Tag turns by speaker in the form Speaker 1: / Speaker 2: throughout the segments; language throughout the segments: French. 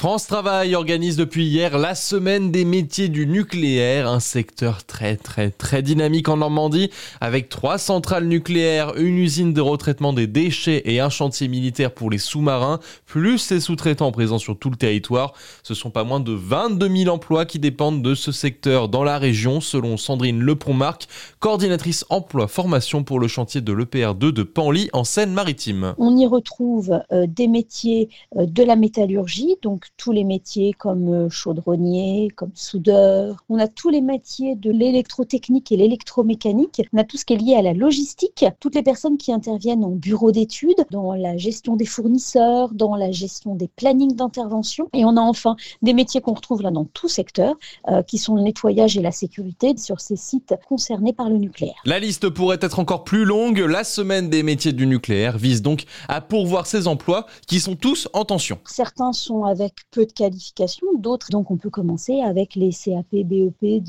Speaker 1: France Travail organise depuis hier la semaine des métiers du nucléaire, un secteur très très très dynamique en Normandie, avec trois centrales nucléaires, une usine de retraitement des déchets et un chantier militaire pour les sous-marins, plus ses sous-traitants présents sur tout le territoire. Ce sont pas moins de 22 000 emplois qui dépendent de ce secteur dans la région, selon Sandrine Lepron-Marc, coordinatrice emploi formation pour le chantier de l'EPR2 de Panly en Seine-Maritime.
Speaker 2: On y retrouve euh, des métiers euh, de la métallurgie, donc tous les métiers comme euh, chaudronnier, comme soudeur. On a tous les métiers de l'électrotechnique et l'électromécanique. On a tout ce qui est lié à la logistique, toutes les personnes qui interviennent en bureau d'études, dans la gestion des fournisseurs, dans la gestion des plannings d'intervention. Et on a enfin des métiers qu'on retrouve là dans tout secteur, euh, qui sont le nettoyage et la sécurité sur ces sites concernés par le nucléaire.
Speaker 1: La liste pourrait être encore plus longue. La semaine des métiers du nucléaire vise donc à pourvoir ces emplois qui sont tous en tension.
Speaker 2: Certains sont avec peu de qualifications, d'autres, donc on peut commencer avec les CAP, BEP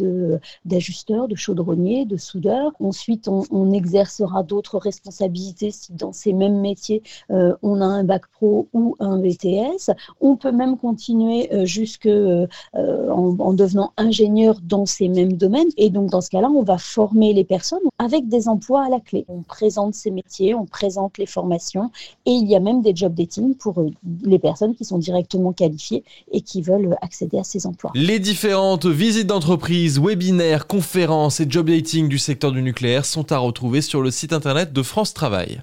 Speaker 2: d'ajusteurs, de, chaudronniers, de soudeurs. Ensuite, on, exercera d'autres responsabilités si dans ces mêmes métiers, euh, on a un bac pro ou un BTS. On peut même continuer euh, jusque euh, en, en, devenant ingénieur dans ces mêmes domaines. Et donc, dans ce cas-là, on va former les personnes avec des emplois à la clé. On présente ces métiers, on présente les formations et il y a même des job dating pour les personnes qui sont directement qualifiées et qui veulent accéder à ces emplois.
Speaker 1: Les différentes visites d'entreprise, webinaires, conférences et job dating du secteur du nucléaire sont à retrouver sur le site internet de France Travail.